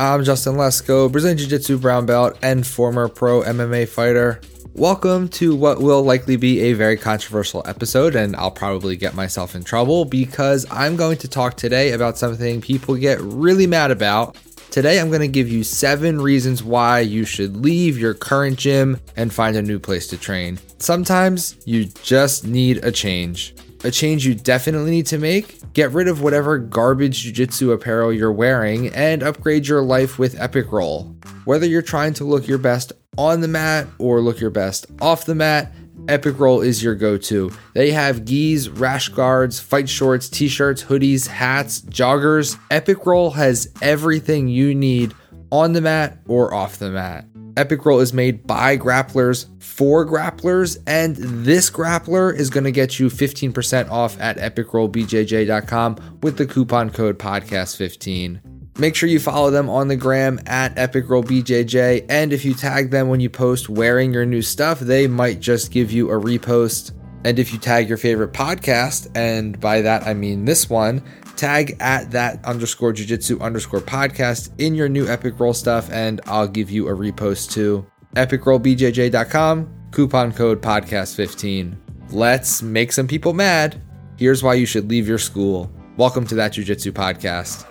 I'm Justin Lesko, Brazilian Jiu Jitsu brown belt and former pro MMA fighter. Welcome to what will likely be a very controversial episode, and I'll probably get myself in trouble because I'm going to talk today about something people get really mad about. Today, I'm going to give you seven reasons why you should leave your current gym and find a new place to train. Sometimes you just need a change. A change you definitely need to make Get rid of whatever garbage jiu-jitsu apparel you're wearing and upgrade your life with Epic Roll. Whether you're trying to look your best on the mat or look your best off the mat, Epic Roll is your go-to. They have gis, rash guards, fight shorts, t-shirts, hoodies, hats, joggers. Epic Roll has everything you need on the mat or off the mat. Epic Roll is made by grapplers for grapplers, and this grappler is going to get you 15% off at epicrollbjj.com with the coupon code podcast15. Make sure you follow them on the gram at epicrollbjj, and if you tag them when you post wearing your new stuff, they might just give you a repost. And if you tag your favorite podcast, and by that I mean this one, tag at that underscore jujitsu underscore podcast in your new Epic Roll stuff, and I'll give you a repost too. EpicRollBJJ.com, coupon code podcast15. Let's make some people mad. Here's why you should leave your school. Welcome to that Jujitsu podcast.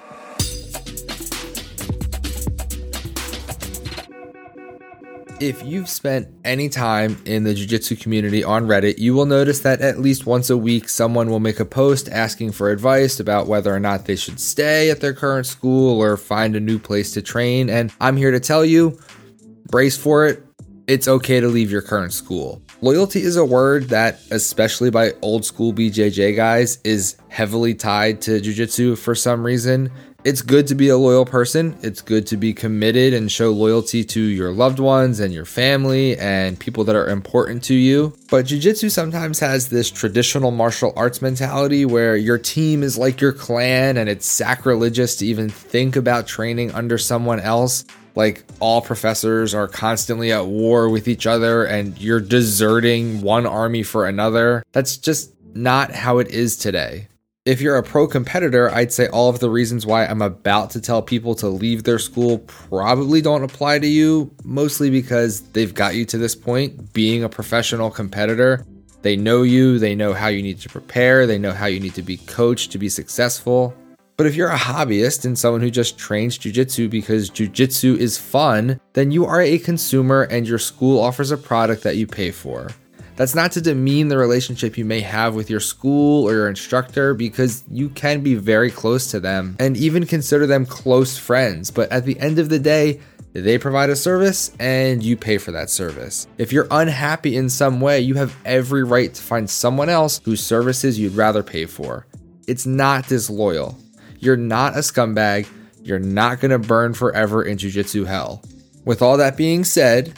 If you've spent any time in the jiu-jitsu community on Reddit, you will notice that at least once a week someone will make a post asking for advice about whether or not they should stay at their current school or find a new place to train. And I'm here to tell you, brace for it. It's okay to leave your current school. Loyalty is a word that, especially by old school BJJ guys, is heavily tied to jiu-jitsu for some reason. It's good to be a loyal person. It's good to be committed and show loyalty to your loved ones and your family and people that are important to you. But jiu-jitsu sometimes has this traditional martial arts mentality where your team is like your clan and it's sacrilegious to even think about training under someone else like all professors are constantly at war with each other and you're deserting one army for another. That's just not how it is today if you're a pro competitor, I'd say all of the reasons why I'm about to tell people to leave their school probably don't apply to you, mostly because they've got you to this point being a professional competitor. They know you, they know how you need to prepare, they know how you need to be coached to be successful. But if you're a hobbyist and someone who just trains jujitsu because jujitsu is fun, then you are a consumer and your school offers a product that you pay for. That's not to demean the relationship you may have with your school or your instructor because you can be very close to them and even consider them close friends. But at the end of the day, they provide a service and you pay for that service. If you're unhappy in some way, you have every right to find someone else whose services you'd rather pay for. It's not disloyal. You're not a scumbag. You're not going to burn forever in jujitsu hell. With all that being said,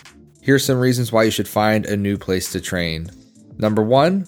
Here's some reasons why you should find a new place to train. Number one,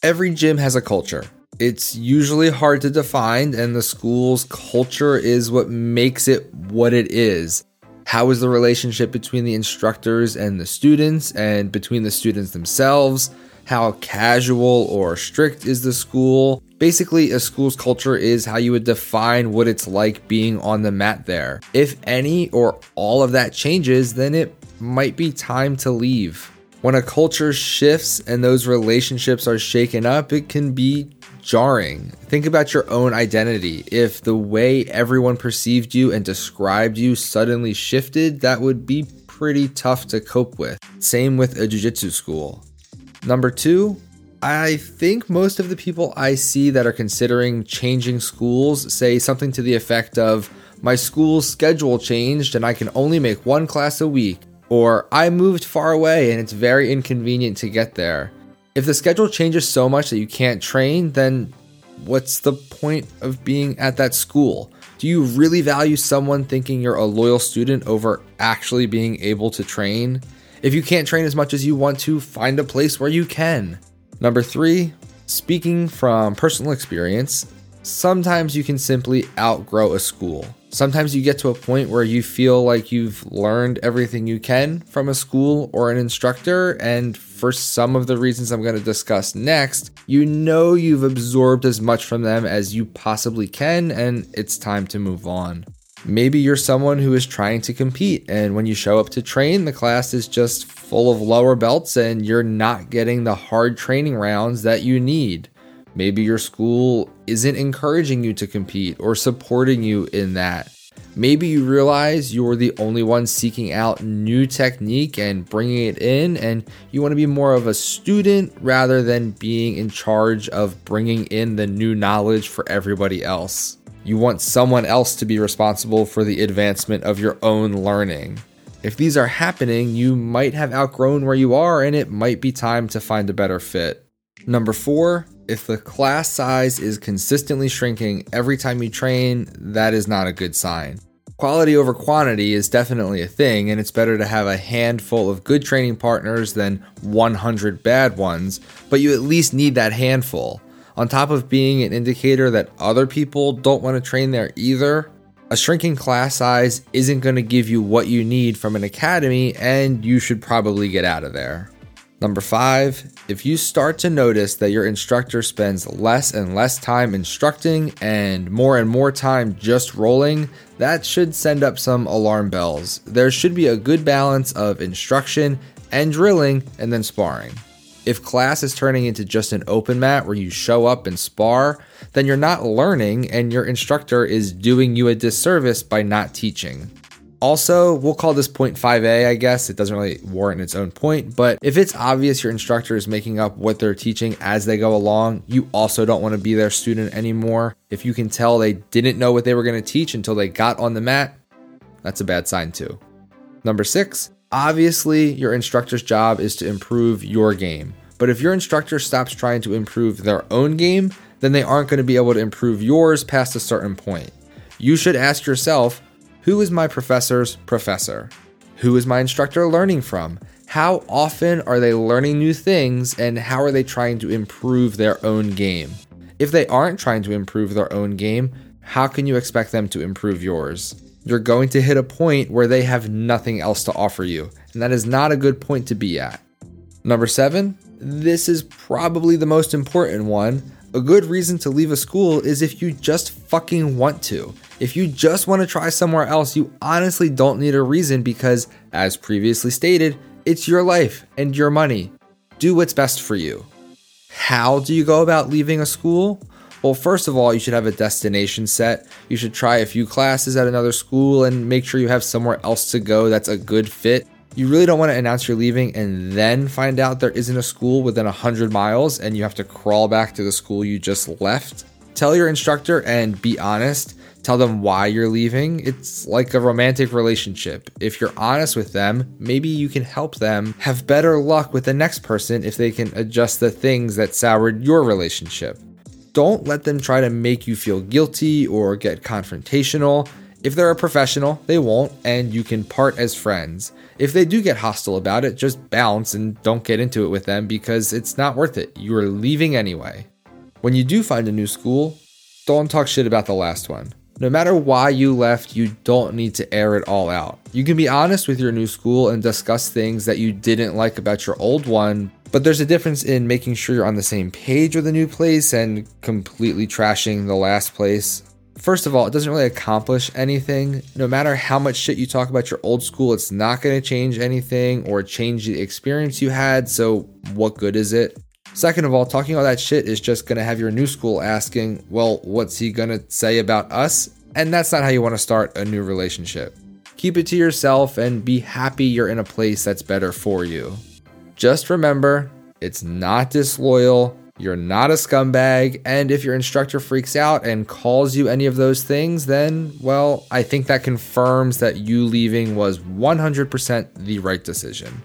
every gym has a culture. It's usually hard to define, and the school's culture is what makes it what it is. How is the relationship between the instructors and the students, and between the students themselves? How casual or strict is the school? Basically, a school's culture is how you would define what it's like being on the mat there. If any or all of that changes, then it might be time to leave. When a culture shifts and those relationships are shaken up, it can be jarring. Think about your own identity. If the way everyone perceived you and described you suddenly shifted, that would be pretty tough to cope with. Same with a jiu-jitsu school. Number 2, I think most of the people I see that are considering changing schools say something to the effect of my school's schedule changed and I can only make one class a week. Or I moved far away and it's very inconvenient to get there. If the schedule changes so much that you can't train, then what's the point of being at that school? Do you really value someone thinking you're a loyal student over actually being able to train? If you can't train as much as you want to, find a place where you can. Number three, speaking from personal experience, sometimes you can simply outgrow a school. Sometimes you get to a point where you feel like you've learned everything you can from a school or an instructor, and for some of the reasons I'm going to discuss next, you know you've absorbed as much from them as you possibly can, and it's time to move on. Maybe you're someone who is trying to compete, and when you show up to train, the class is just full of lower belts and you're not getting the hard training rounds that you need. Maybe your school isn't encouraging you to compete or supporting you in that. Maybe you realize you're the only one seeking out new technique and bringing it in, and you want to be more of a student rather than being in charge of bringing in the new knowledge for everybody else. You want someone else to be responsible for the advancement of your own learning. If these are happening, you might have outgrown where you are and it might be time to find a better fit. Number four, if the class size is consistently shrinking every time you train, that is not a good sign. Quality over quantity is definitely a thing, and it's better to have a handful of good training partners than 100 bad ones, but you at least need that handful on top of being an indicator that other people don't want to train there either, a shrinking class size isn't going to give you what you need from an academy, and you should probably get out of there. Number five, if you start to notice that your instructor spends less and less time instructing and more and more time just rolling, that should send up some alarm bells. There should be a good balance of instruction and drilling and then sparring. If class is turning into just an open mat where you show up and spar, then you're not learning and your instructor is doing you a disservice by not teaching. Also, we'll call this point 5A, I guess. It doesn't really warrant its own point, but if it's obvious your instructor is making up what they're teaching as they go along, you also don't want to be their student anymore. If you can tell they didn't know what they were going to teach until they got on the mat, that's a bad sign too. Number six, Obviously, your instructor's job is to improve your game. But if your instructor stops trying to improve their own game, then they aren't going to be able to improve yours past a certain point. You should ask yourself who is my professor's professor? Who is my instructor learning from? How often are they learning new things and how are they trying to improve their own game? If they aren't trying to improve their own game, how can you expect them to improve yours? you're going to hit a point where they have nothing else to offer you. And that is not a good point to be at. Number seven, this is probably the most important one. A good reason to leave a school is if you just fucking want to. If you just want to try somewhere else, you honestly don't need a reason because, as previously stated, it's your life and your money. Do what's best for you. How do you go about leaving a school? Well, first of all, you should have a destination set. You should try a few classes at another school and make sure you have somewhere else to go that's a good fit. You really don't want to announce you're leaving and then find out there isn't a school within 100 miles and you have to crawl back to the school you just left. Tell your instructor and be honest. Tell them why you're leaving. It's like a romantic relationship. If you're honest with them, maybe you can help them have better luck with the next person if they can adjust the things that soured your relationship. Don't let them try to make you feel guilty or get confrontational. If they're a professional, they won't, and you can part as friends. If they do get hostile about it, just bounce and don't get into it with them because it's not worth it. You are leaving anyway. When you do find a new school, don't talk shit about the last one. No matter why you left, you don't need to air it all out. You can be honest with your new school and discuss things that you didn't like about your old one, but there's a difference in making sure you're on the same page with a new place and completely trashing the last place. First of all, it doesn't really accomplish anything. No matter how much shit you talk about your old school, it's not going to change anything or change the experience you had. So, what good is it? Second of all, talking all that shit is just going to have your new school asking, well, what's he going to say about us? And that's not how you want to start a new relationship. Keep it to yourself and be happy you're in a place that's better for you. Just remember, it's not disloyal. You're not a scumbag. And if your instructor freaks out and calls you any of those things, then, well, I think that confirms that you leaving was 100% the right decision.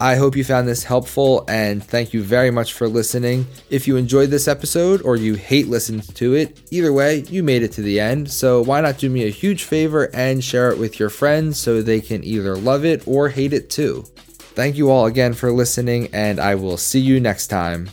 I hope you found this helpful and thank you very much for listening. If you enjoyed this episode or you hate listening to it, either way, you made it to the end. So why not do me a huge favor and share it with your friends so they can either love it or hate it too. Thank you all again for listening, and I will see you next time.